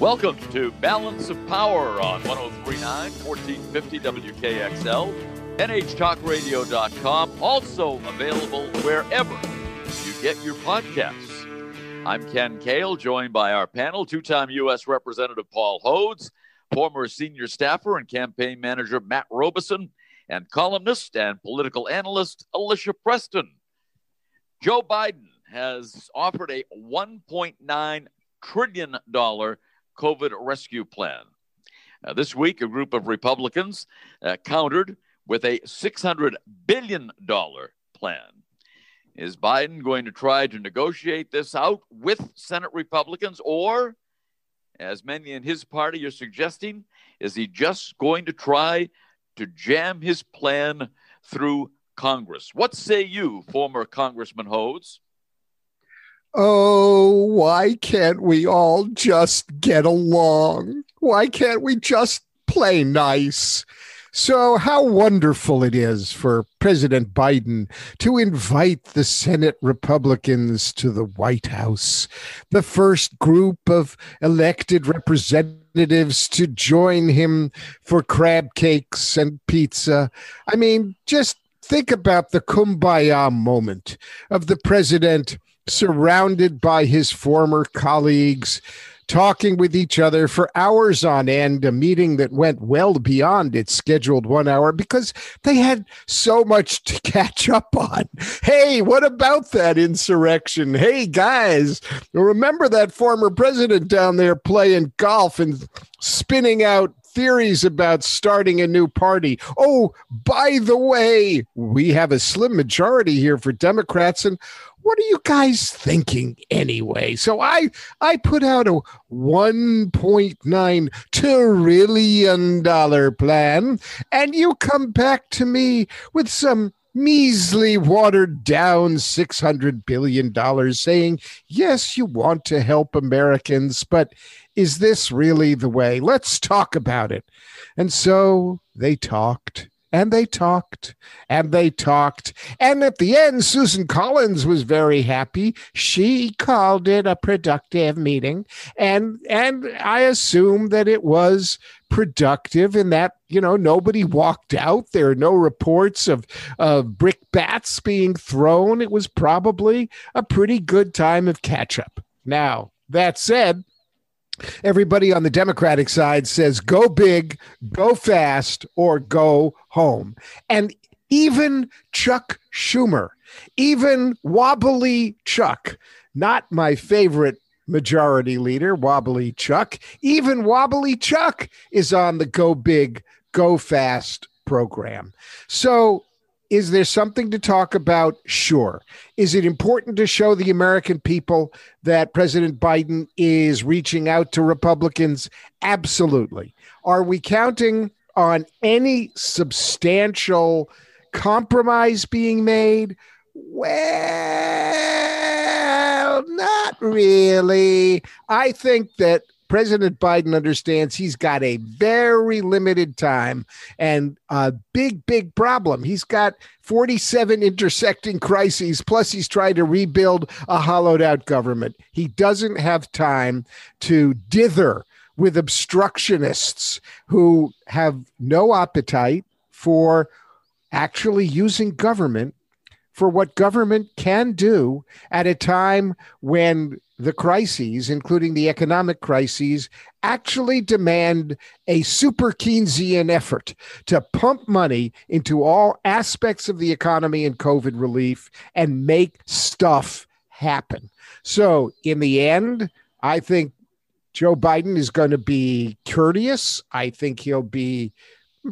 Welcome to Balance of Power on 1039 1450 WKXL, NHTalkRadio.com, also available wherever you get your podcasts. I'm Ken Kale, joined by our panel, two time U.S. Representative Paul Hodes, former senior staffer and campaign manager Matt Robison, and columnist and political analyst Alicia Preston. Joe Biden has offered a $1.9 trillion COVID rescue plan. Uh, this week, a group of Republicans uh, countered with a $600 billion plan. Is Biden going to try to negotiate this out with Senate Republicans, or, as many in his party are suggesting, is he just going to try to jam his plan through Congress? What say you, former Congressman Hodes? Oh, why can't we all just get along? Why can't we just play nice? So, how wonderful it is for President Biden to invite the Senate Republicans to the White House, the first group of elected representatives to join him for crab cakes and pizza. I mean, just think about the kumbaya moment of the president surrounded by his former colleagues, talking with each other for hours on end, a meeting that went well beyond its scheduled one hour because they had so much to catch up on. Hey, what about that insurrection? Hey, guys, remember that former president down there playing golf and spinning out theories about starting a new party. Oh, by the way, we have a slim majority here for Democrats, and what are you guys thinking anyway? So I I put out a 1.9 trillion dollar plan and you come back to me with some measly watered down 600 billion dollars saying, "Yes, you want to help Americans, but is this really the way? Let's talk about it." And so they talked and they talked and they talked. And at the end, Susan Collins was very happy. She called it a productive meeting. And and I assume that it was productive in that, you know, nobody walked out. There are no reports of, of brick bats being thrown. It was probably a pretty good time of catch up. Now, that said, everybody on the Democratic side says go big, go fast, or go home. And even Chuck Schumer, even wobbly Chuck, not my favorite majority leader, wobbly Chuck, even wobbly Chuck is on the go big, go fast program. So is there something to talk about? Sure. Is it important to show the American people that President Biden is reaching out to Republicans? Absolutely. Are we counting on any substantial compromise being made? Well, not really. I think that President Biden understands he's got a very limited time and a big, big problem. He's got 47 intersecting crises, plus, he's trying to rebuild a hollowed out government. He doesn't have time to dither with obstructionists who have no appetite for actually using government for what government can do at a time when the crises, including the economic crises, actually demand a super Keynesian effort to pump money into all aspects of the economy and COVID relief and make stuff happen. So, in the end, I think Joe Biden is going to be courteous. I think he'll be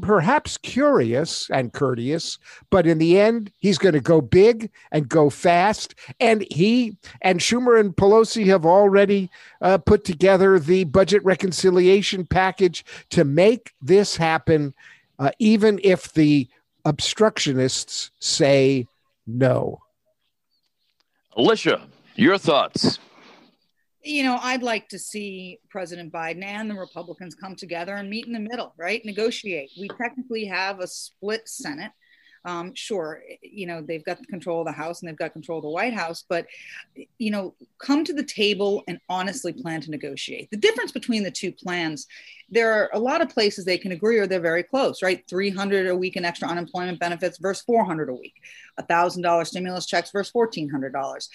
perhaps curious and courteous, but in the end, he's going to go big and go fast. And he and Schumer and Pelosi have already uh, put together the budget reconciliation package to make this happen, uh, even if the obstructionists say no. Alicia, your thoughts you know, I'd like to see President Biden and the Republicans come together and meet in the middle, right? Negotiate. We technically have a split Senate. Um, sure, you know, they've got control of the House and they've got control of the White House, but, you know, come to the table and honestly plan to negotiate. The difference between the two plans, there are a lot of places they can agree or they're very close, right? 300 a week in extra unemployment benefits versus 400 a week, $1,000 stimulus checks versus $1,400.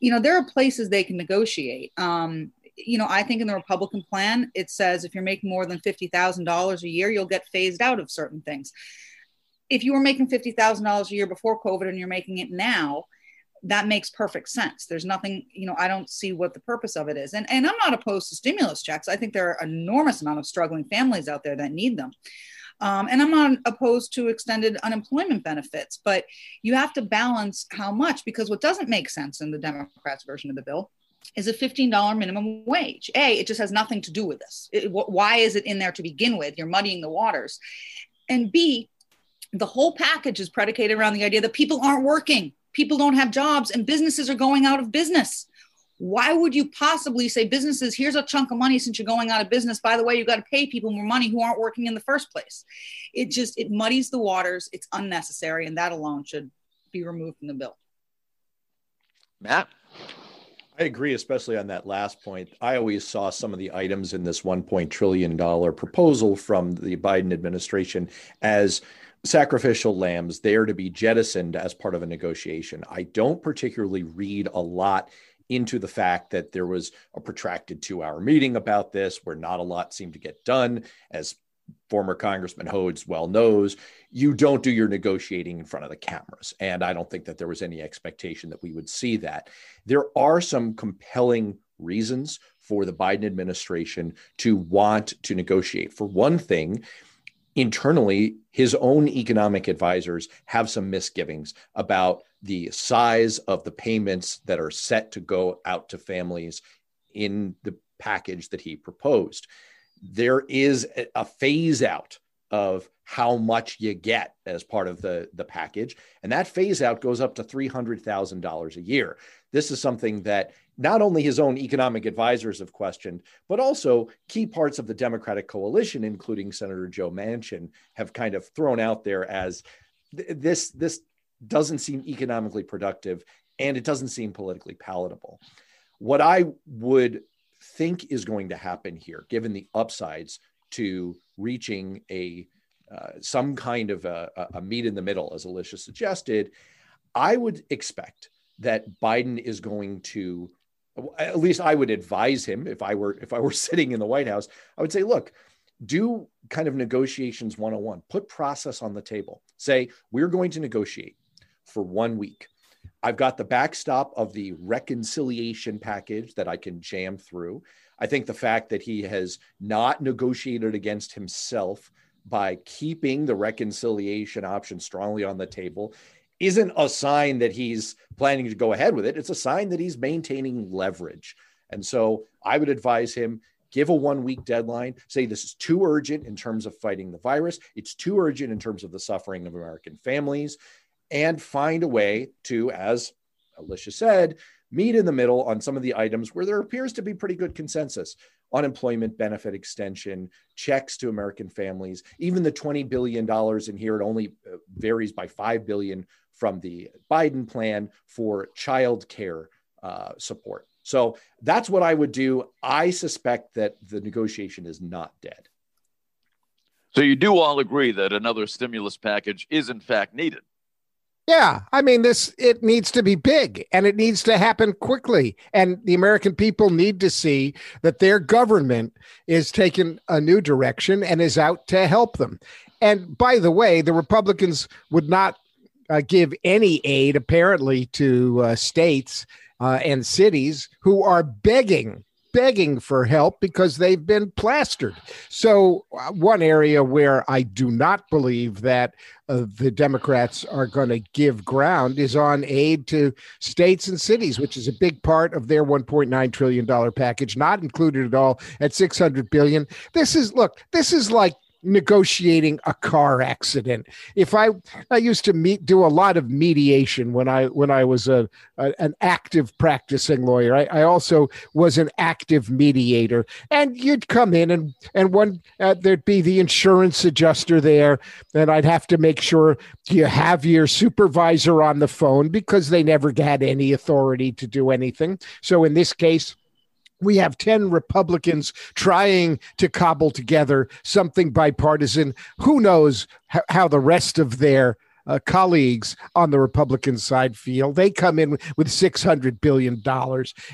You know, there are places they can negotiate. Um, you know, I think in the Republican plan, it says if you're making more than $50,000 a year, you'll get phased out of certain things if you were making $50,000 a year before COVID and you're making it now, that makes perfect sense. There's nothing, you know, I don't see what the purpose of it is. And, and I'm not opposed to stimulus checks. I think there are enormous amount of struggling families out there that need them. Um, and I'm not opposed to extended unemployment benefits, but you have to balance how much because what doesn't make sense in the Democrats' version of the bill is a $15 minimum wage. A, it just has nothing to do with this. It, why is it in there to begin with? You're muddying the waters. And B, the whole package is predicated around the idea that people aren't working, people don't have jobs, and businesses are going out of business. Why would you possibly say businesses, here's a chunk of money since you're going out of business? By the way, you got to pay people more money who aren't working in the first place. It just it muddies the waters. It's unnecessary, and that alone should be removed from the bill. Matt. I agree, especially on that last point. I always saw some of the items in this $1. trillion proposal from the Biden administration as sacrificial lambs there to be jettisoned as part of a negotiation. I don't particularly read a lot into the fact that there was a protracted two hour meeting about this where not a lot seemed to get done. As former Congressman Hodes well knows, you don't do your negotiating in front of the cameras. And I don't think that there was any expectation that we would see that. There are some compelling reasons for the Biden administration to want to negotiate. For one thing, internally, his own economic advisors have some misgivings about the size of the payments that are set to go out to families in the package that he proposed. There is a phase out of how much you get as part of the, the package. And that phase out goes up to $300,000 a year. This is something that not only his own economic advisors have questioned, but also key parts of the Democratic coalition, including Senator Joe Manchin, have kind of thrown out there as this, this doesn't seem economically productive and it doesn't seem politically palatable. What I would think is going to happen here, given the upsides to reaching a uh, some kind of a, a meet in the middle, as Alicia suggested, I would expect that Biden is going to at least I would advise him if I were if I were sitting in the White House, I would say, look, do kind of negotiations 101. Put process on the table. Say, we're going to negotiate for 1 week. I've got the backstop of the reconciliation package that I can jam through. I think the fact that he has not negotiated against himself by keeping the reconciliation option strongly on the table isn't a sign that he's planning to go ahead with it. It's a sign that he's maintaining leverage. And so I would advise him give a one week deadline, say this is too urgent in terms of fighting the virus, it's too urgent in terms of the suffering of American families, and find a way to, as Alicia said, meet in the middle on some of the items where there appears to be pretty good consensus unemployment benefit extension, checks to American families, even the $20 billion in here, it only uh, varies by 5 billion from the Biden plan for child care uh, support. So that's what I would do. I suspect that the negotiation is not dead. So you do all agree that another stimulus package is in fact needed. Yeah, I mean this it needs to be big and it needs to happen quickly and the American people need to see that their government is taking a new direction and is out to help them. And by the way, the Republicans would not uh, give any aid apparently to uh, states uh, and cities who are begging begging for help because they've been plastered. So, uh, one area where I do not believe that uh, the Democrats are going to give ground is on aid to states and cities, which is a big part of their 1.9 trillion dollar package, not included at all at 600 billion. This is look, this is like negotiating a car accident. If I I used to meet do a lot of mediation when I when I was a, a an active practicing lawyer. I, I, also was an active mediator, and you'd come in and and one uh, there'd be the insurance adjuster there, and I'd have to make sure you have your supervisor on the phone because they never had any authority to do anything. So in this case we have 10 Republicans trying to cobble together something bipartisan. Who knows how, the rest of their uh, colleagues on the Republican side feel. They come in with $600 billion.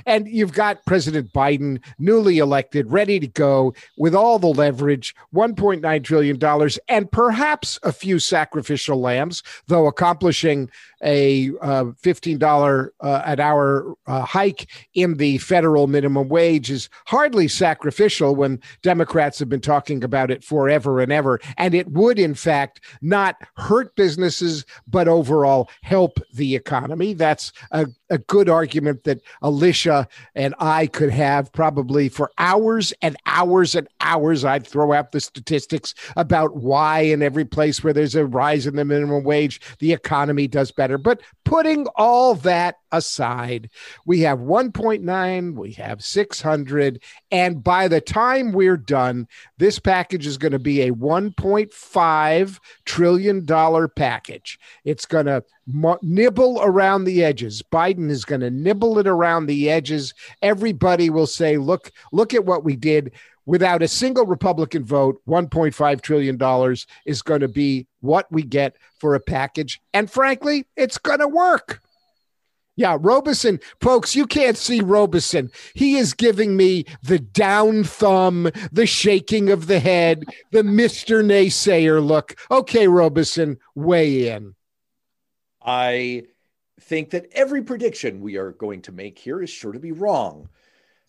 And you've got President Biden, newly elected, ready to go with all the leverage, $1.9 trillion, and perhaps a few sacrificial lambs, though accomplishing a uh, $15 uh, an hour uh, hike in the federal minimum wage is hardly sacrificial when Democrats have been talking about it forever and ever. And it would, in fact, not hurt businesses, but overall help the economy. That's a a good argument that Alicia and I could have probably for hours and hours and hours. I'd throw out the statistics about why in every place where there's a rise in the minimum wage, the economy does better. But putting all that aside, we have 1.9, we have 600. And by the time we're done, this package is going to be a $1.5 trillion package. It's going to nibble around the edges. Biden is going to nibble it around the edges. Everybody will say, "Look, look at what we did." Without a single Republican vote, $1.5 trillion is going to be what we get for a package. And frankly, it's going to work. Yeah, Robison, folks, you can't see Robison. He is giving me the down thumb, the shaking of the head, the Mr. Naysayer look. Okay, Robison, weigh in. I think that every prediction we are going to make here is sure to be wrong.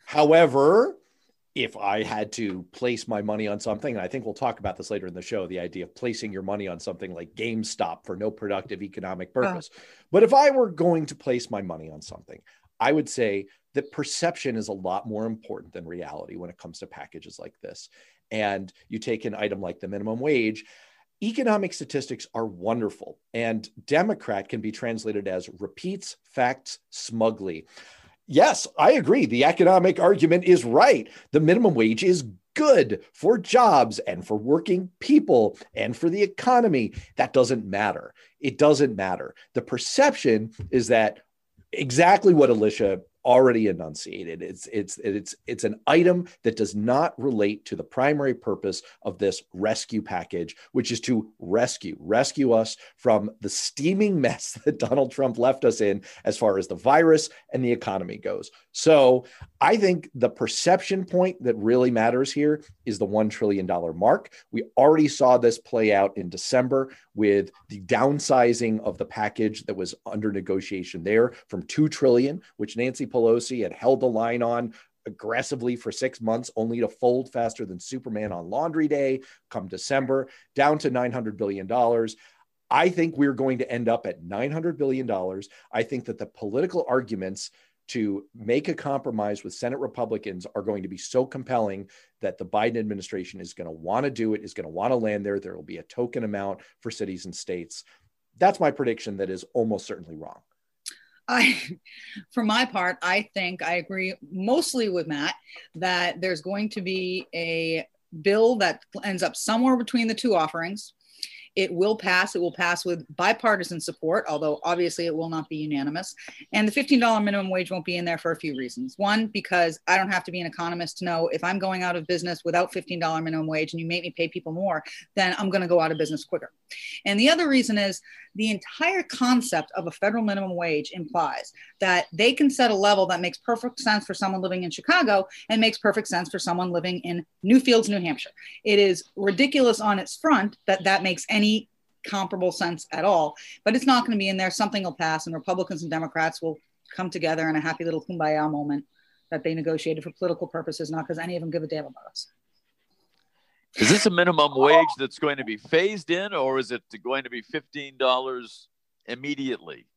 However, if I had to place my money on something, and I think we'll talk about this later in the show, the idea of placing your money on something like GameStop for no productive economic purpose. But if I were going to place my money on something, I would say that perception is a lot more important than reality when it comes to packages like this. And you take an item like the minimum wage, economic statistics are wonderful, and Democrat can be translated as repeats facts smugly. Yes, I agree. The economic argument is right. The minimum wage is good for jobs and for working people and for the economy. That doesn't matter. It doesn't matter. The perception is that exactly what Alicia already enunciated. It's it's it's it's an item that does not relate to the primary purpose of this rescue package, which is to rescue rescue us from the steaming mess that Donald Trump left us in as far as the virus and the economy goes. So, I think the perception point that really matters here is the 1 trillion dollar mark. We already saw this play out in December with the downsizing of the package that was under negotiation there from 2 trillion, which Nancy Pelosi had held the line on aggressively for six months, only to fold faster than Superman on Laundry Day come December, down to $900 billion. I think we're going to end up at $900 billion. I think that the political arguments to make a compromise with Senate Republicans are going to be so compelling that the Biden administration is going to want to do it, is going to want to land there. There will be a token amount for cities and states. That's my prediction that is almost certainly wrong. I, for my part, I think I agree mostly with Matt that there's going to be a bill that ends up somewhere between the two offerings. It will pass. It will pass with bipartisan support, although obviously it will not be unanimous. And the $15 minimum wage won't be in there for a few reasons. One, because I don't have to be an economist to know if I'm going out of business without $15 minimum wage and you make me pay people more, then I'm going to go out of business quicker. And the other reason is the entire concept of a federal minimum wage implies that they can set a level that makes perfect sense for someone living in Chicago and makes perfect sense for someone living in Newfields, New Hampshire. It is ridiculous on its front that that makes any comparable sense at all, but it's not going to be in there. Something will pass, and Republicans and Democrats will come together in a happy little kumbaya moment that they negotiated for political purposes, not because any of them give a damn about us. Is this a minimum wage that's going to be phased in, or is it going to be fifteen dollars immediately?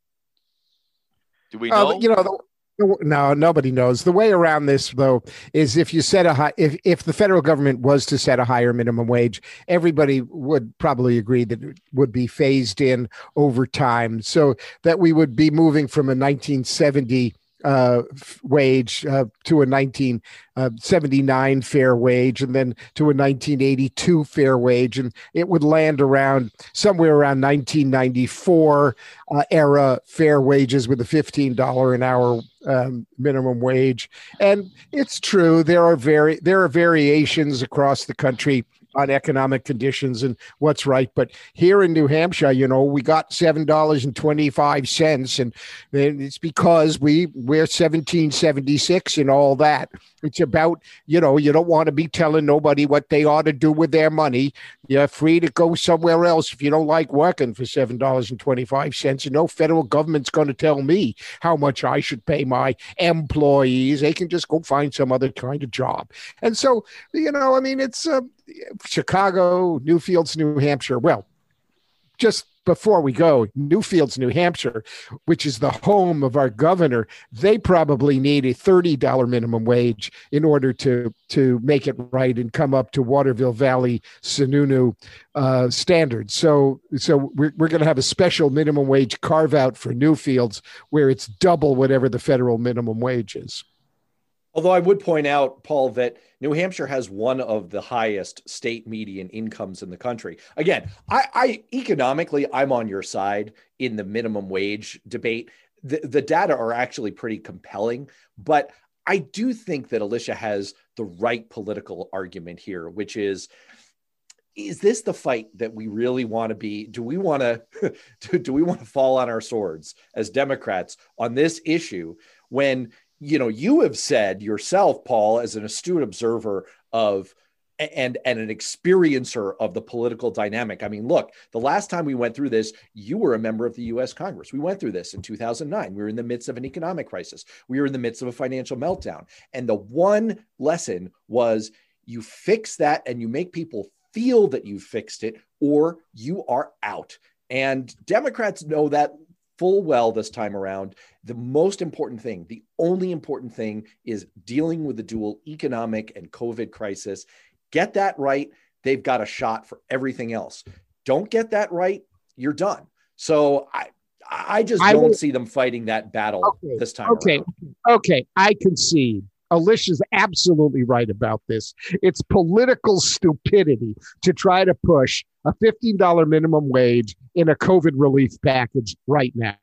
Do we uh, know? Uh, you know, the, No, nobody knows. The way around this, though, is if you set a high, if if the federal government was to set a higher minimum wage, everybody would probably agree that it would be phased in over time, so that we would be moving from a 1970 uh, wage uh, to a 1979 uh, fair wage and then to a 1982 fair wage. And it would land around somewhere around 1994 uh, era fair wages with a $15 an hour um, minimum wage. And it's true, there are, very, there are variations across the country on economic conditions and what's right. But here in New Hampshire, you know, we got seven dollars and twenty five cents, and it's because we we're seventeen seventy six and all that. It's about you know you don't want to be telling nobody what they ought to do with their money. You're free to go somewhere else if you don't like working for seven dollars and twenty five cents. And no federal government's going to tell me how much I should pay my employees. They can just go find some other kind of job. And so you know, I mean, it's. Uh, Chicago, Newfields, New Hampshire. Well, just before we go, Newfields, New Hampshire, which is the home of our governor, they probably need a $30 minimum wage in order to, to make it right and come up to Waterville Valley, Sununu uh, standards. So, so we're, we're going to have a special minimum wage carve out for Newfields where it's double whatever the federal minimum wage is. Although I would point out, Paul, that New Hampshire has one of the highest state median incomes in the country. Again, I, I economically, I'm on your side in the minimum wage debate. The, the data are actually pretty compelling, but I do think that Alicia has the right political argument here, which is is this the fight that we really want to be do we want to do, do we want to fall on our swords as democrats on this issue when you know you have said yourself paul as an astute observer of and and an experiencer of the political dynamic. I mean look the last time we went through this you were a member of the us congress. We went through this in 2009 we were in the midst of an economic crisis. We were in the midst of a financial meltdown. And the one lesson was you fix that and you make people feel that you fixed it or you are out. And democrats know that full well this time around. The most important thing, the only important thing is dealing with the dual economic and COVID crisis. Get that right. They've got a shot for everything else. Don't get that right, you're done. So I, I just I don't see them fighting that battle okay, this time. Okay. Around. Okay. I concede. Alicia's absolutely right about this. It's political stupidity to try to push a $15 minimum wage in a COVID relief package right now.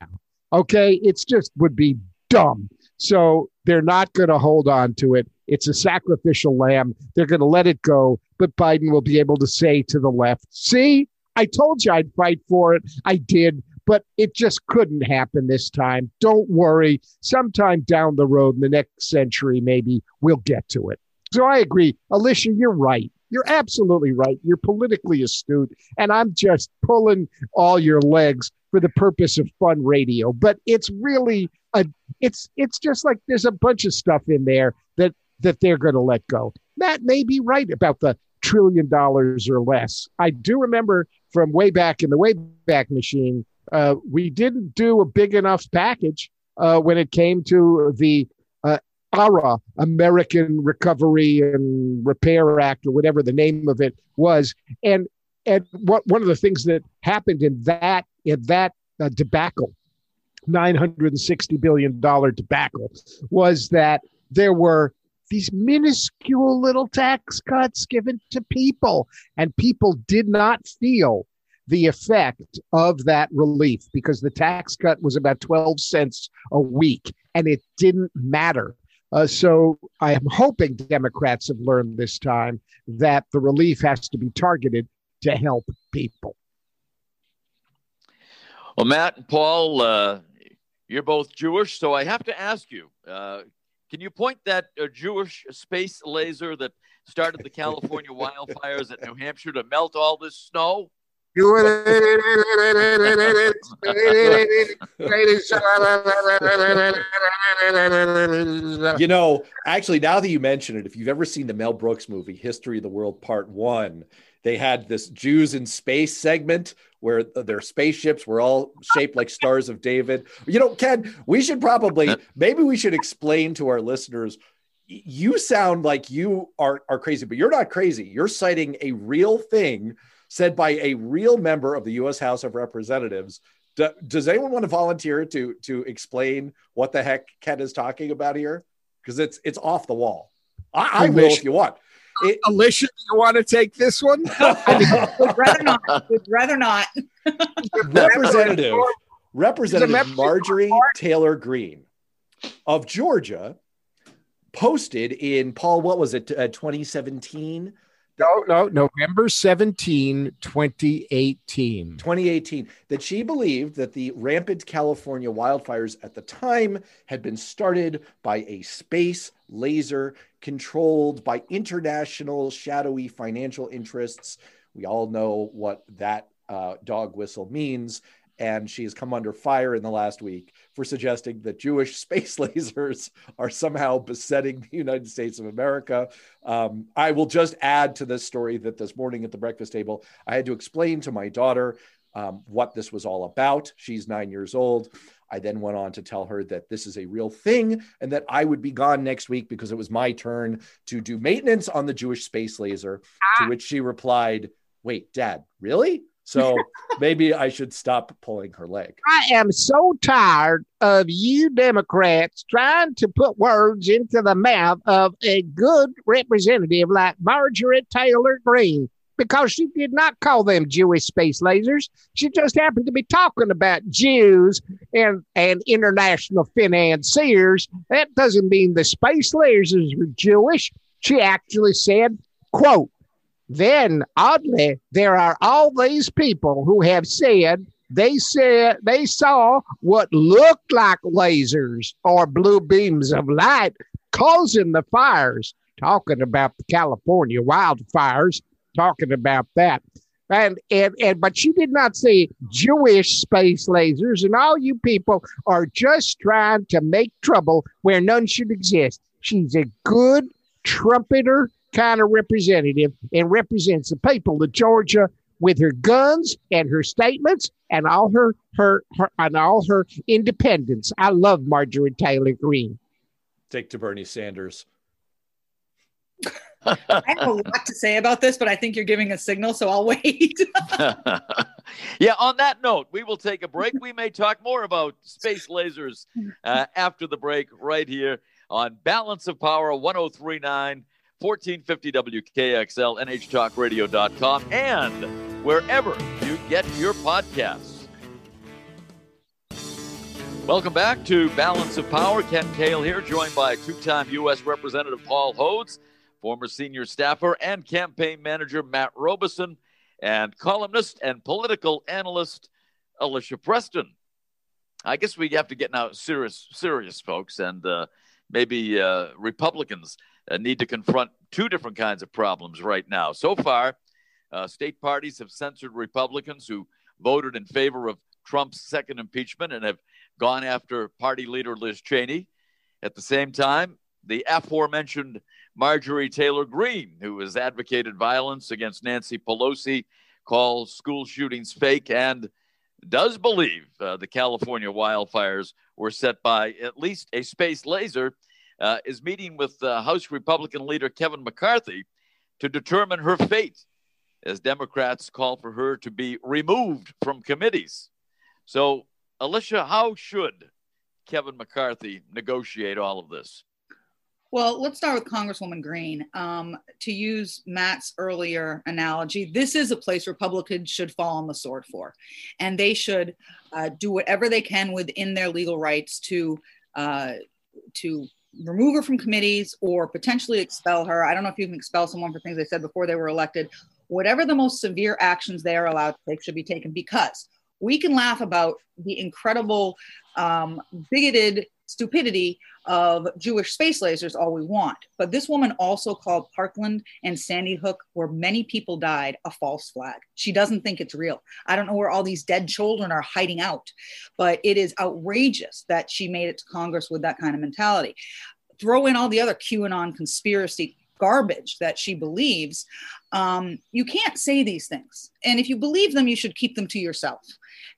Okay. It's just would be dumb. So they're not going to hold on to it. It's a sacrificial lamb. They're going to let it go. But Biden will be able to say to the left, see, I told you I'd fight for it. I did but it just couldn't happen this time. Don't worry. Sometime down the road in the next century, maybe we'll get to it. So I agree. Alicia, you're right. You're absolutely right. You're politically astute. And I'm just pulling all your legs for the purpose of fun radio. But it's really a it's it's just like there's a bunch of stuff in there that that they're going to let go. Matt may be right about the trillion dollars or less. I do remember from way back in the Wayback Machine uh, we didn't do a big enough package uh, when it came to the uh, ARA, American Recovery and Repair Act, or whatever the name of it was. And and what one of the things that happened in that in that uh, debacle, nine hundred and sixty billion dollar debacle, was that there were these minuscule little tax cuts given to people, and people did not feel the effect of that relief because the tax cut was about 12 cents a week and it didn't matter. Uh, so I am hoping Democrats have learned this time that the relief has to be targeted to help people. Well, Matt and Paul, uh, you're both Jewish, so I have to ask you uh, can you point that uh, Jewish space laser that started the California wildfires at New Hampshire to melt all this snow? You know, actually, now that you mention it, if you've ever seen the Mel Brooks movie, History of the World Part One, they had this Jews in space segment where their spaceships were all shaped like stars of David. You know, Ken, we should probably, maybe we should explain to our listeners you sound like you are, are crazy, but you're not crazy. You're citing a real thing said by a real member of the U.S. House of Representatives. Do, does anyone want to volunteer to to explain what the heck Ken is talking about here? Because it's it's off the wall. I, I will if you want. It, Alicia, do you want to take this one? would rather not. Would rather not. Representative Representative Marjorie Taylor Greene of Georgia posted in Paul. What was it? Uh, 2017 no, no, November 17, 2018. 2018. That she believed that the rampant California wildfires at the time had been started by a space laser controlled by international shadowy financial interests. We all know what that uh, dog whistle means and she has come under fire in the last week for suggesting that Jewish space lasers are somehow besetting the United States of America. Um, I will just add to this story that this morning at the breakfast table, I had to explain to my daughter um, what this was all about. She's nine years old. I then went on to tell her that this is a real thing and that I would be gone next week because it was my turn to do maintenance on the Jewish space laser. Ah. To which she replied, Wait, dad, really? So maybe I should stop pulling her leg. I am so tired of you Democrats trying to put words into the mouth of a good representative like Marjorie Taylor Greene because she did not call them Jewish space lasers. She just happened to be talking about Jews and, and international financiers. That doesn't mean the space lasers were Jewish. She actually said, quote, then, oddly, there are all these people who have said they said they saw what looked like lasers or blue beams of light causing the fires. Talking about the California wildfires, talking about that. And, and and but she did not say Jewish space lasers, and all you people are just trying to make trouble where none should exist. She's a good trumpeter kind of representative and represents the people of Georgia with her guns and her statements and all her, her, her and all her independence. I love Marjorie Taylor Greene. Take to Bernie Sanders. I have a lot to say about this, but I think you're giving a signal, so I'll wait. yeah, on that note, we will take a break. We may talk more about space lasers uh, after the break right here on Balance of Power 1039 1450 WKXL, NHTalkRadio.com, and wherever you get your podcasts. Welcome back to Balance of Power. Ken Kale here, joined by two time U.S. Representative Paul Hodes, former senior staffer and campaign manager Matt Robison, and columnist and political analyst Alicia Preston. I guess we have to get now serious, serious folks, and uh, maybe uh, Republicans need to confront two different kinds of problems right now. So far, uh, state parties have censored Republicans who voted in favor of Trump's second impeachment and have gone after party leader Liz Cheney. At the same time, the aforementioned Marjorie Taylor Greene, who has advocated violence against Nancy Pelosi, calls school shootings fake and does believe uh, the California wildfires were set by at least a space laser uh, is meeting with uh, House Republican leader Kevin McCarthy to determine her fate as Democrats call for her to be removed from committees. So, Alicia, how should Kevin McCarthy negotiate all of this? Well, let's start with Congresswoman Greene. Um, to use Matt's earlier analogy, this is a place Republicans should fall on the sword for, and they should uh, do whatever they can within their legal rights to uh, to remove her from committees or potentially expel her. I don't know if you can expel someone for things they said before they were elected. Whatever the most severe actions they are allowed to take should be taken because we can laugh about the incredible um, bigoted stupidity of Jewish space lasers all we want. But this woman also called Parkland and Sandy Hook, where many people died, a false flag. She doesn't think it's real. I don't know where all these dead children are hiding out, but it is outrageous that she made it to Congress with that kind of mentality. Throw in all the other QAnon conspiracy garbage that she believes, um, you can't say these things. And if you believe them, you should keep them to yourself.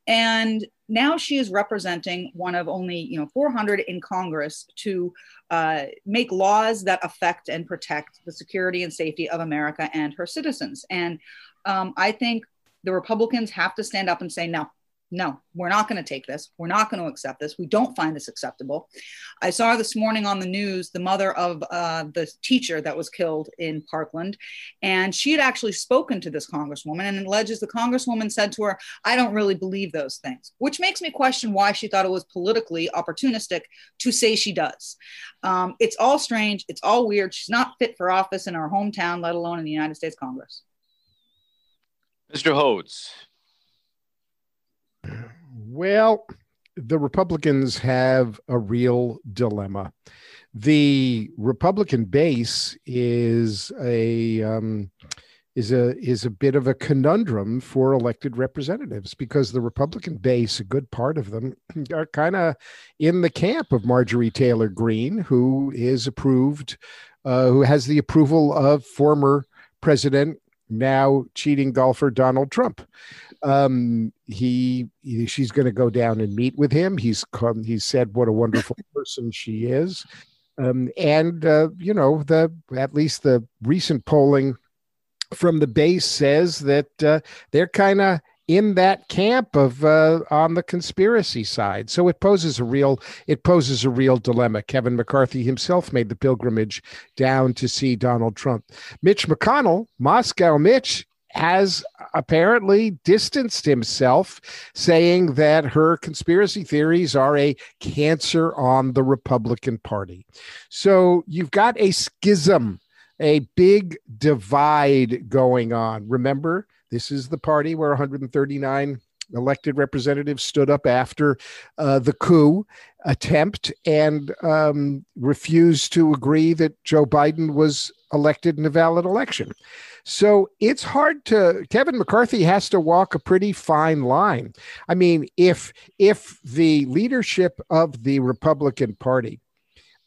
And now she is representing one of only you know 400 in Congress to uh, make laws that affect and protect the security and safety of America and her citizens. And um, I think the Republicans have to stand up and say no no, we're not going to take this. We're not going to accept this. We don't find this acceptable. I saw this morning on the news the mother of uh, the teacher that was killed in Parkland, and she had actually spoken to this congresswoman and alleges the congresswoman said to her, I don't really believe those things, which makes me question why she thought it was politically opportunistic to say she does. Um, it's all strange. It's all weird. She's not fit for office in our hometown, let alone in the United States Congress. Mr. Hodes, well, the Republicans have a real dilemma. The Republican base is a um, is a is a bit of a conundrum for elected representatives because the Republican base, a good part of them, are kind of in the camp of Marjorie Taylor Greene, who is approved, uh, who has the approval of former President, now cheating golfer Donald Trump um, he, he she's going to go down and meet with him. He's come. He said what a wonderful person she is, um, and uh, you know the at least the recent polling from the base says that uh, they're kind of in that camp of uh, on the conspiracy side. So it poses a real it poses a real dilemma. Kevin McCarthy himself made the pilgrimage down to see Donald Trump. Mitch McConnell, Moscow Mitch, has apparently distanced himself, saying that her conspiracy theories are a cancer on the Republican Party. So you've got a schism, a big divide going on. Remember, this is the party where 139 elected representatives stood up after uh, the coup attempt and um, refused to agree that Joe Biden was elected in a valid election. So it's hard to Kevin McCarthy has to walk a pretty fine line. I mean, if if the leadership of the Republican Party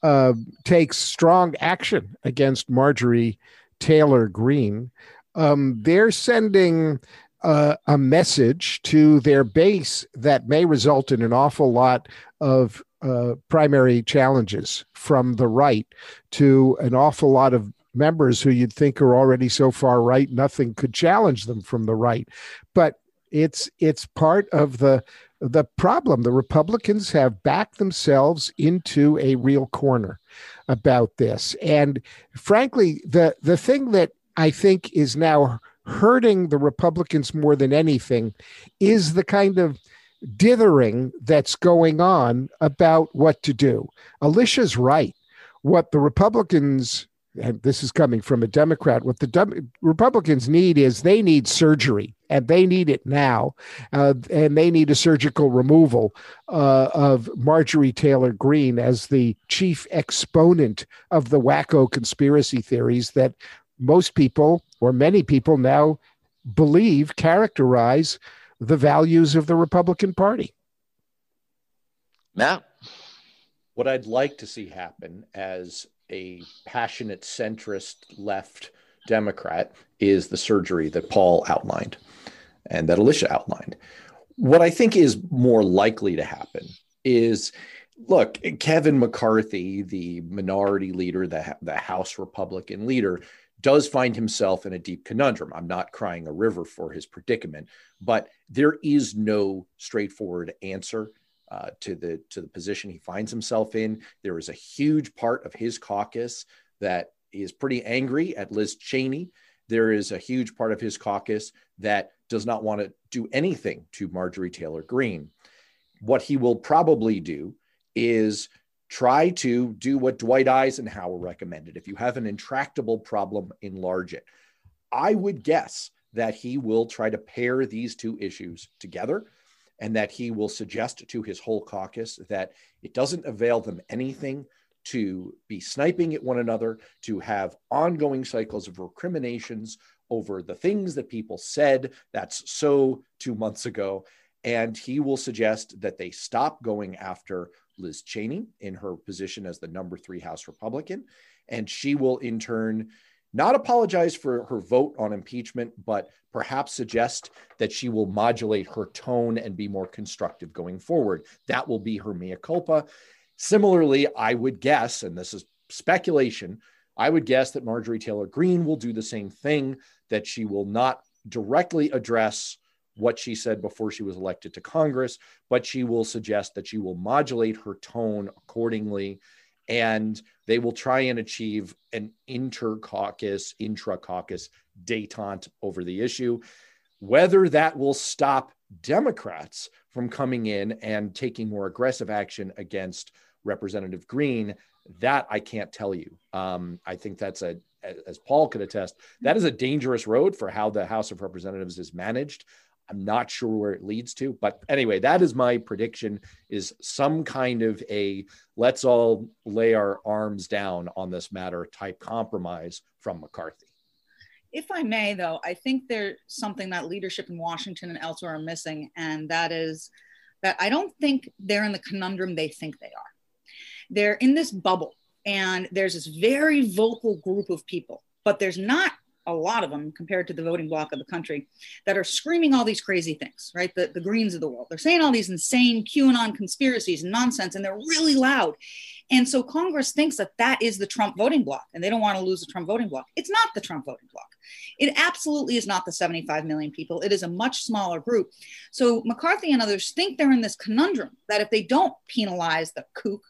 uh, takes strong action against Marjorie Taylor Greene, um, they're sending uh, a message to their base that may result in an awful lot of uh, primary challenges from the right to an awful lot of members who you'd think are already so far right nothing could challenge them from the right. But it's it's part of the the problem. The republicans have backed themselves into a real corner about this. And frankly the the thing that i think is now hurting the republicans more than anything is the kind of dithering that's going on about what to do alicia's right what the republicans and this is coming from a Democrat, what the Republicans need is they need surgery and they need it now. Uh, and they need a surgical removal uh, of Marjorie Taylor Greene as the chief exponent of the wacko conspiracy theories that most people or many people now believe characterize the values of the Republican Party. Matt? What I'd like to see happen as a passionate centrist left Democrat is the surgery that Paul outlined and that Alicia outlined. What I think is more likely to happen is look, Kevin McCarthy, the minority leader, the, the House Republican leader, does find himself in a deep conundrum. I'm not crying a river for his predicament, but there is no straightforward answer uh, to the to the position he finds himself in. There is a huge part of his caucus that is pretty angry at Liz Cheney. There is a huge part of his caucus that does not want to do anything to Marjorie Taylor Greene. What he will probably do is try to do what Dwight Eisenhower recommended. If you have an intractable problem, enlarge it. I would guess that he will try to pair these two issues together and that he will suggest to his whole caucus that it doesn't avail them anything to be sniping at one another, to have ongoing cycles of recriminations over the things that people said that's so two months ago. And he will suggest that they stop going after Liz Cheney in her position as the number three House Republican. And she will, in turn, not apologize for her vote on impeachment, but perhaps suggest that she will modulate her tone and be more constructive going forward. That will be her mea culpa. Similarly, I would guess, and this is speculation, I would guess that Marjorie Taylor Greene will do the same thing, that she will not directly address what she said before she was elected to Congress, but she will suggest that she will modulate her tone accordingly and they will try and achieve an inter caucus, intra caucus detente over the issue. Whether that will stop Democrats from coming in and taking more aggressive action against Representative Greene, that I can't tell you. Um, I think that's a, as Paul could attest, that is a dangerous road for how the House of Representatives is managed. I'm not sure where it leads to, but anyway, that is my prediction is some kind of a let's all lay our arms down on this matter type compromise from McCarthy. If I may, though, I think there's something that leadership in Washington and elsewhere are missing, and that is that I don't think they're in the conundrum they think they are. They're in this bubble, and there's this very vocal group of people, but there's not a lot of them compared to the voting bloc of the country that are screaming all these crazy things, right? The, the Greenes of the world. They're saying all these insane QAnon conspiracies and nonsense, and they're really loud. And so Congress thinks that that is the Trump voting bloc, and they don't want to lose the Trump voting bloc. It's not the Trump voting bloc. It absolutely is not the 75 million people. It is a much smaller group. So McCarthy and others think they're in this conundrum that if they don't penalize the kook,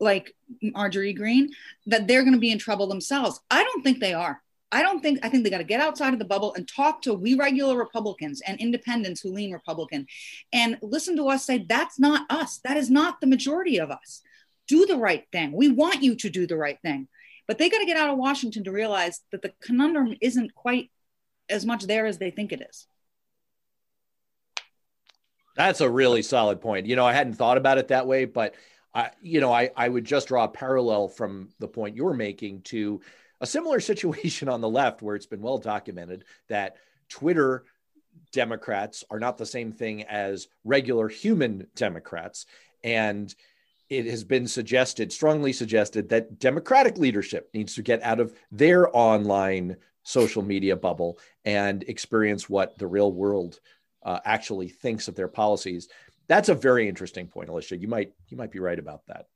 like Marjorie Greene, that they're going to be in trouble themselves. I don't think they are. I don't think, I think they got to get outside of the bubble and talk to we regular Republicans and independents who lean Republican and listen to us say, that's not us. That is not the majority of us. Do the right thing. We want you to do the right thing. But they got to get out of Washington to realize that the conundrum isn't quite as much there as they think it is. That's a really solid point. You know, I hadn't thought about it that way, but I, you know, I, I would just draw a parallel from the point you're making to a similar situation on the left where it's been well documented that Twitter Democrats are not the same thing as regular human Democrats. And it has been suggested, strongly suggested, that Democratic leadership needs to get out of their online social media bubble and experience what the real world uh, actually thinks of their policies. That's a very interesting point, Alicia. You might you might be right about that.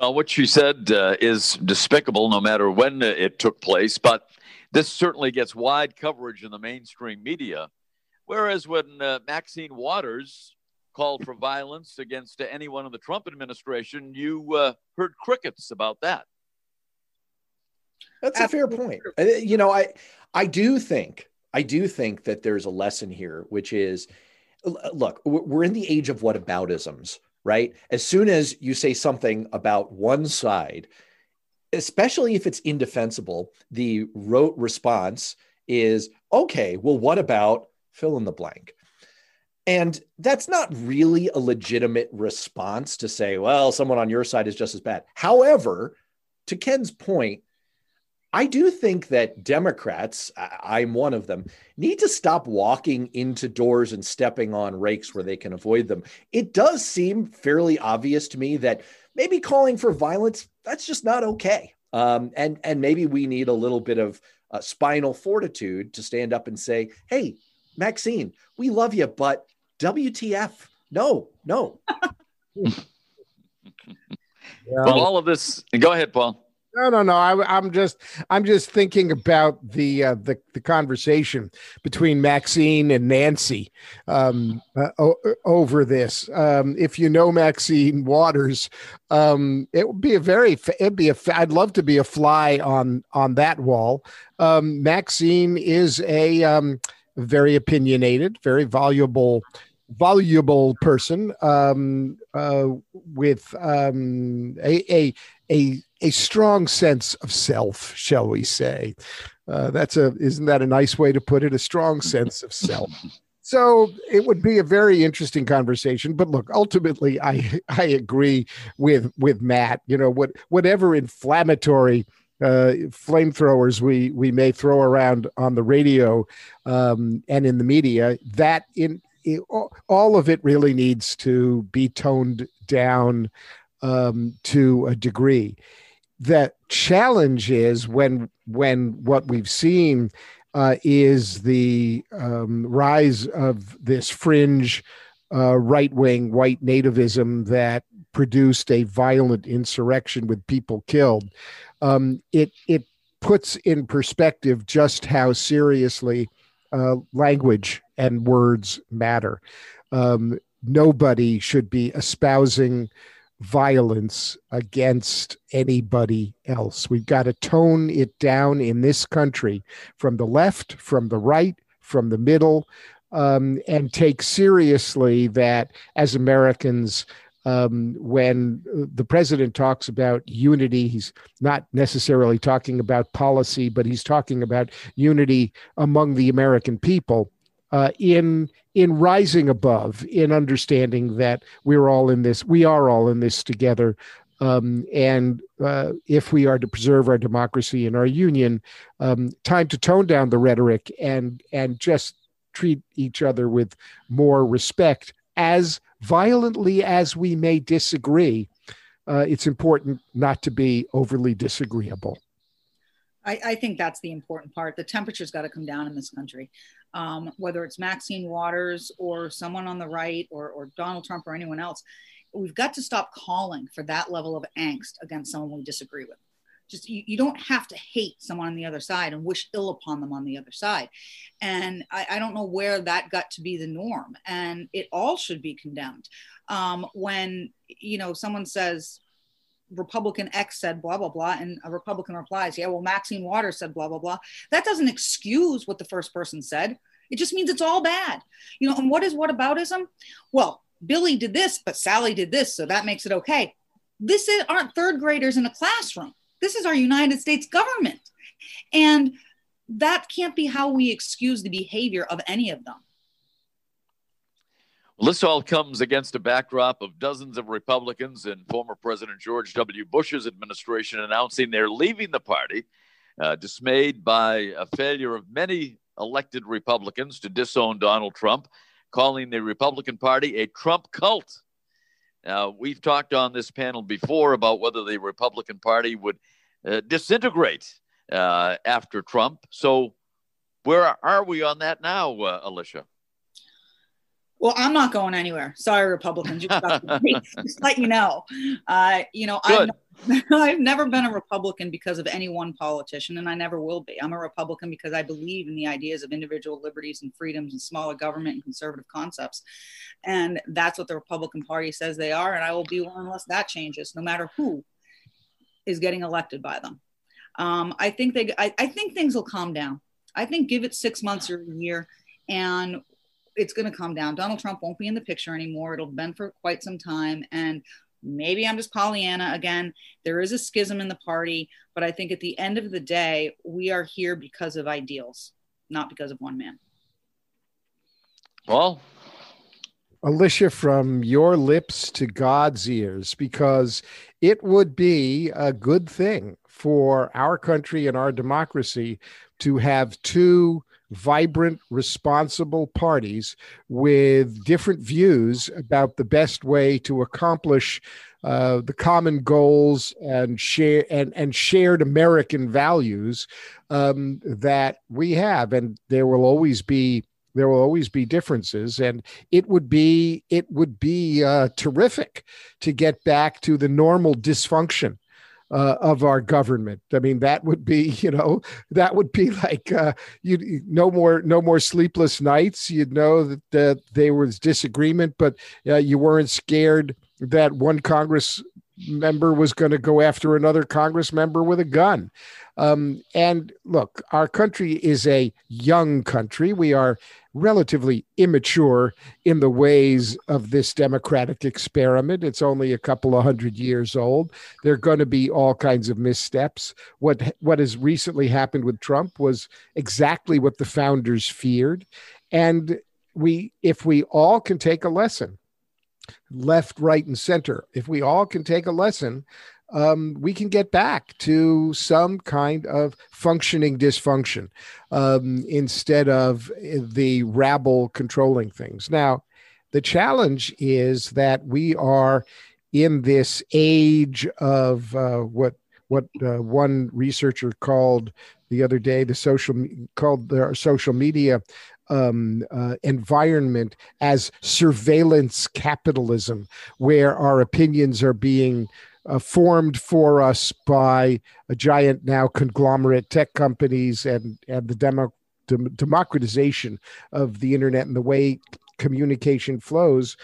Well, what she said uh, is despicable no matter when it took place, but this certainly gets wide coverage in the mainstream media. Whereas when uh, Maxine Waters called for violence against anyone in the Trump administration, you uh, heard crickets about that. That's a fair point. You know, I I do think I do think that there's a lesson here, which is, look, we're in the age of whataboutisms right? As soon as you say something about one side, especially if it's indefensible, the rote response is, okay, well, what about fill in the blank? And that's not really a legitimate response to say, well, someone on your side is just as bad. However, to Ken's point, I do think that Democrats, I'm one of them, need to stop walking into doors and stepping on rakes where they can avoid them. It does seem fairly obvious to me that maybe calling for violence, that's just not okay. Um, and, and maybe we need a little bit of uh, spinal fortitude to stand up and say, hey, Maxine, we love you, but WTF? No, no. yeah. Well, all of this, go ahead, Paul. No, no, no. I, am just, I'm just thinking about the uh, the the conversation between Maxine and Nancy um, uh, o- over this. Um, if you know Maxine Waters, um, it would be a very, it'd be a. I'd love to be a fly on on that wall. Um, Maxine is a um, very opinionated, very voluble voluble person um, uh, with um, a, a, a a strong sense of self, shall we say? Uh, that's a isn't that a nice way to put it? A strong sense of self. So it would be a very interesting conversation. But look, ultimately, I I agree with with Matt. You know, what whatever inflammatory uh, flamethrowers we we may throw around on the radio um, and in the media, that in it, all of it really needs to be toned down um, to a degree. The challenge is when when what we've seen uh, is the um, rise of this fringe uh, right wing white nativism that produced a violent insurrection with people killed. Um, it it puts in perspective just how seriously uh, language and words matter. Um, nobody should be espousing violence against anybody else. We've got to tone it down in this country from the left, from the right, from the middle, um, and take seriously that as Americans, um, when the president talks about unity, he's not necessarily talking about policy, but he's talking about unity among the American people uh, in in rising above, in understanding that we're all in this, we are all in this together. Um, and uh, if we are to preserve our democracy and our union, um, time to tone down the rhetoric and and just treat each other with more respect. As violently as we may disagree, uh, it's important not to be overly disagreeable. I, I, think that's the important part. The temperature's got to come down in this country um, whether it's Maxine Waters or someone on the right or, or Donald Trump or anyone else, we've got to stop calling for that level of angst against someone we disagree with. Just you, you don't have to hate someone on the other side and wish ill upon them on the other side. And I, I don't know where that got to be the norm. And it all should be condemned. Um, when, you know, someone says, Republican X said blah, blah, blah. And a Republican replies, yeah, well, Maxine Waters said blah, blah, blah. That doesn't excuse what the first person said. It just means it's all bad. You know, and what is whataboutism? Well, Billy did this, but Sally did this. So that makes it okay. This is, aren't third graders in a classroom. This is our United States government. And that can't be how we excuse the behavior of any of them. Well, this all comes against a backdrop of dozens of Republicans and former President George W. Bush's administration announcing they're leaving the party, uh, dismayed by a failure of many elected Republicans to disown Donald Trump, calling the Republican Party a Trump cult. Now, we've talked on this panel before about whether the Republican Party would uh, disintegrate uh, after Trump. So, where are we on that now, uh, Alicia? Well, I'm not going anywhere. Sorry, Republicans. just let you know. Uh, you know, I've, I've never been a Republican because of any one politician, and I never will be. I'm a Republican because I believe in the ideas of individual liberties and freedoms and smaller government and conservative concepts. And that's what the Republican Party says they are. And I will be one unless that changes, no matter who is getting elected by them. Um, I think they. I, I think things will calm down. I think give it six months or a year, and it's going to come down. Donald Trump won't be in the picture anymore. It'll been for quite some time. And maybe I'm just Pollyanna again. There is a schism in the party, but I think at the end of the day, we are here because of ideals, not because of one man. Well, Alicia, from your lips to God's ears, because it would be a good thing for our country and our democracy to have two vibrant, responsible parties with different views about the best way to accomplish uh, the common goals and share and, and shared American values um, that we have, and there will always be there will always be differences. And it would be it would be uh, terrific to get back to the normal dysfunction uh, of our government. I mean, that would be, you know, that would be like uh, you no more no more sleepless nights. You'd know that, that there was disagreement, but uh, you weren't scared that one Congress member was going to go after another Congress member with a gun. Um, and look, our country is a young country. We are relatively immature in the ways of this democratic experiment. It's only a couple of hundred years old. There are going to be all kinds of missteps. What what has recently happened with Trump was exactly what the founders feared, and we if we all can take a lesson, left, right, and center, if we all can take a lesson, um, we can get back to some kind of functioning dysfunction um, instead of the rabble controlling things. Now, the challenge is that we are in this age of uh, what what uh, one researcher called the other day the social called the social media um, uh, environment as surveillance capitalism, where our opinions are being uh, formed for us by a giant now conglomerate tech companies and and the demo, dem- democratization of the internet and the way communication flows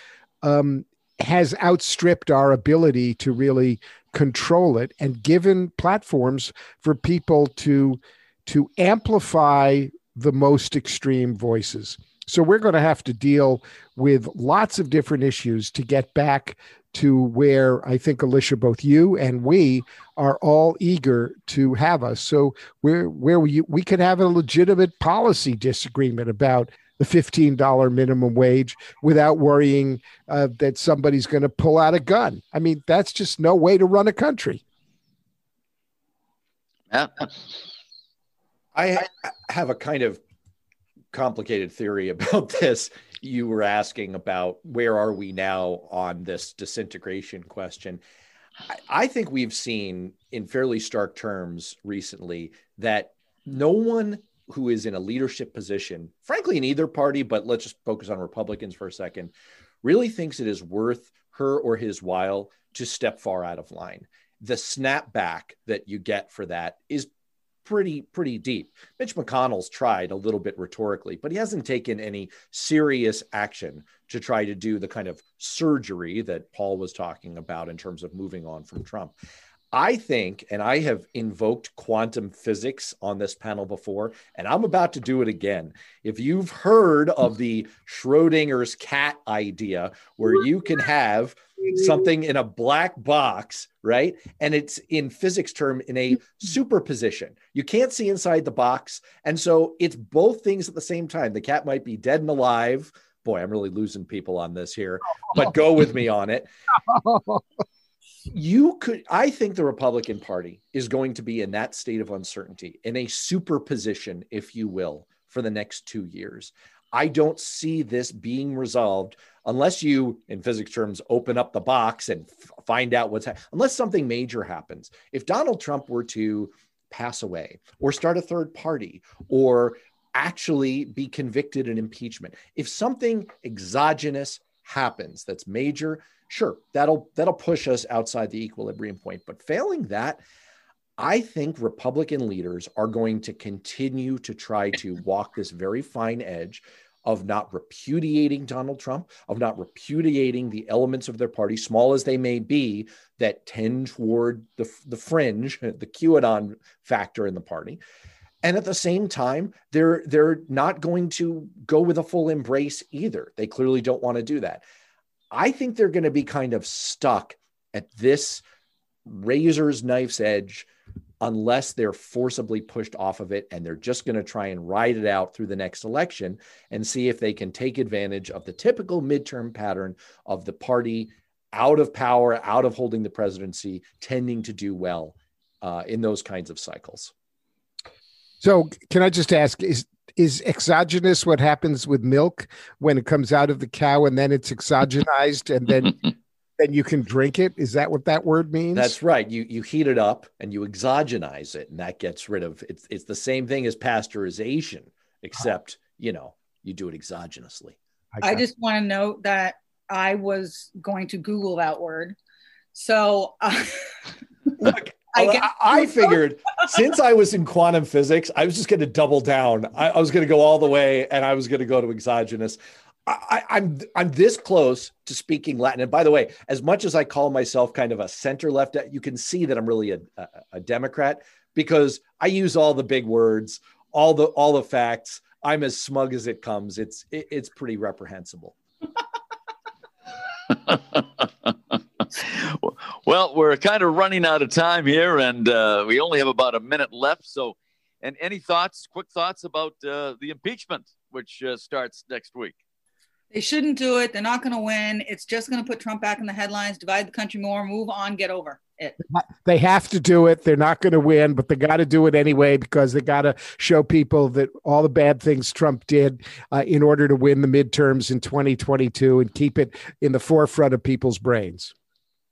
um, has outstripped our ability to really control it and given platforms for people to to amplify the most extreme voices. So we're going to have to deal with lots of different issues to get back to where I think Alicia, both you and we are all eager to have us. So where where we we could have a legitimate policy disagreement about the $15 minimum wage without worrying uh, that somebody's going to pull out a gun. I mean, that's just no way to run a country. Yeah. I have a kind of complicated theory about this. You were asking about where are we now on this disintegration question. I think we've seen in fairly stark terms recently that no one who is in a leadership position, frankly, in either party, but let's just focus on Republicans for a second, really thinks it is worth her or his while to step far out of line. The snapback that you get for that is pretty pretty deep. Mitch McConnell's tried a little bit rhetorically, but he hasn't taken any serious action to try to do the kind of surgery that Paul was talking about in terms of moving on from Trump. I think, and I have invoked quantum physics on this panel before, and I'm about to do it again. If you've heard of the Schrodinger's cat idea, where you can have something in a black box, right? And it's in physics term in a mm-hmm. superposition. You can't see inside the box. And so it's both things at the same time. The cat might be dead and alive. Boy, I'm really losing people on this here, but go with me on it. you could i think the republican party is going to be in that state of uncertainty in a superposition if you will for the next two years i don't see this being resolved unless you in physics terms open up the box and f- find out what's ha- unless something major happens. If donald trump were to pass away or start a third party or actually be convicted in impeachment if something exogenous happens that's major sure that'll that'll push us outside the equilibrium point. But failing that i think republican leaders are going to continue to try to walk this very fine edge of not repudiating Donald Trump, of not repudiating the elements of their party, small as they may be, that tend toward the, the fringe, the QAnon factor in the party. And at the same time, they're they're not going to go with a full embrace either. They clearly don't want to do that. I think they're going to be kind of stuck at this razor's knife's edge unless they're forcibly pushed off of it and they're just going to try and ride it out through the next election and see if they can take advantage of the typical midterm pattern of the party out of power, out of holding the presidency, tending to do well uh, in those kinds of cycles. So, can I just ask is is exogenous what happens with milk when it comes out of the cow and then it's exogenized and then then you can drink it? Is that what that word means? That's right. You you heat it up and you exogenize it and that gets rid of it's it's the same thing as pasteurization except you know you do it exogenously. I, I just want to note that i was going to google that word. So uh, look I, I, figured since I was in quantum physics, I was just going to double down. I, I was going to go all the way, and I was going to go to exogenous. I, am I'm, I'm this close to speaking Latin. And by the way, as much as I call myself kind of a center left, you can see that I'm really a, a, a Democrat because I use all the big words, all the all the facts. I'm as smug as it comes. It's it, it's pretty reprehensible. well, we're kind of running out of time here, and uh, we only have about a minute left. So, and any thoughts, quick thoughts about uh, the impeachment, which uh, starts next week? They shouldn't do it. They're not going to win. It's just going to put Trump back in the headlines, divide the country more, move on, get over it. They have to do it. They're not going to win, but they got to do it anyway because they got to show people that all the bad things Trump did uh, in order to win the midterms in 2022 and keep it in the forefront of people's brains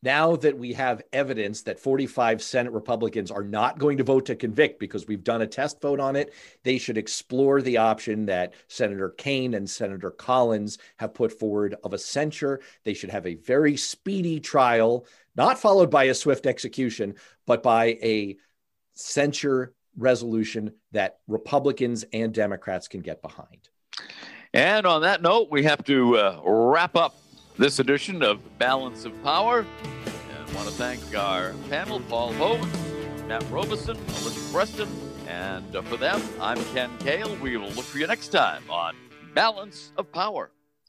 now that we have evidence that 45 Senate Republicans are not going to vote to convict because we've done a test vote on it, they should explore the option that Senator Kaine and Senator Collins have put forward of a censure. They should have a very speedy trial, not followed by a swift execution, but by a censure resolution that Republicans and Democrats can get behind. And on that note, we have to uh, wrap up this edition of Balance of Power. And I want to thank our panel, Paul Hodes, Matt Robison, Elizabeth Preston, and uh, for them, I'm Ken Kale. We will look for you next time on Balance of Power.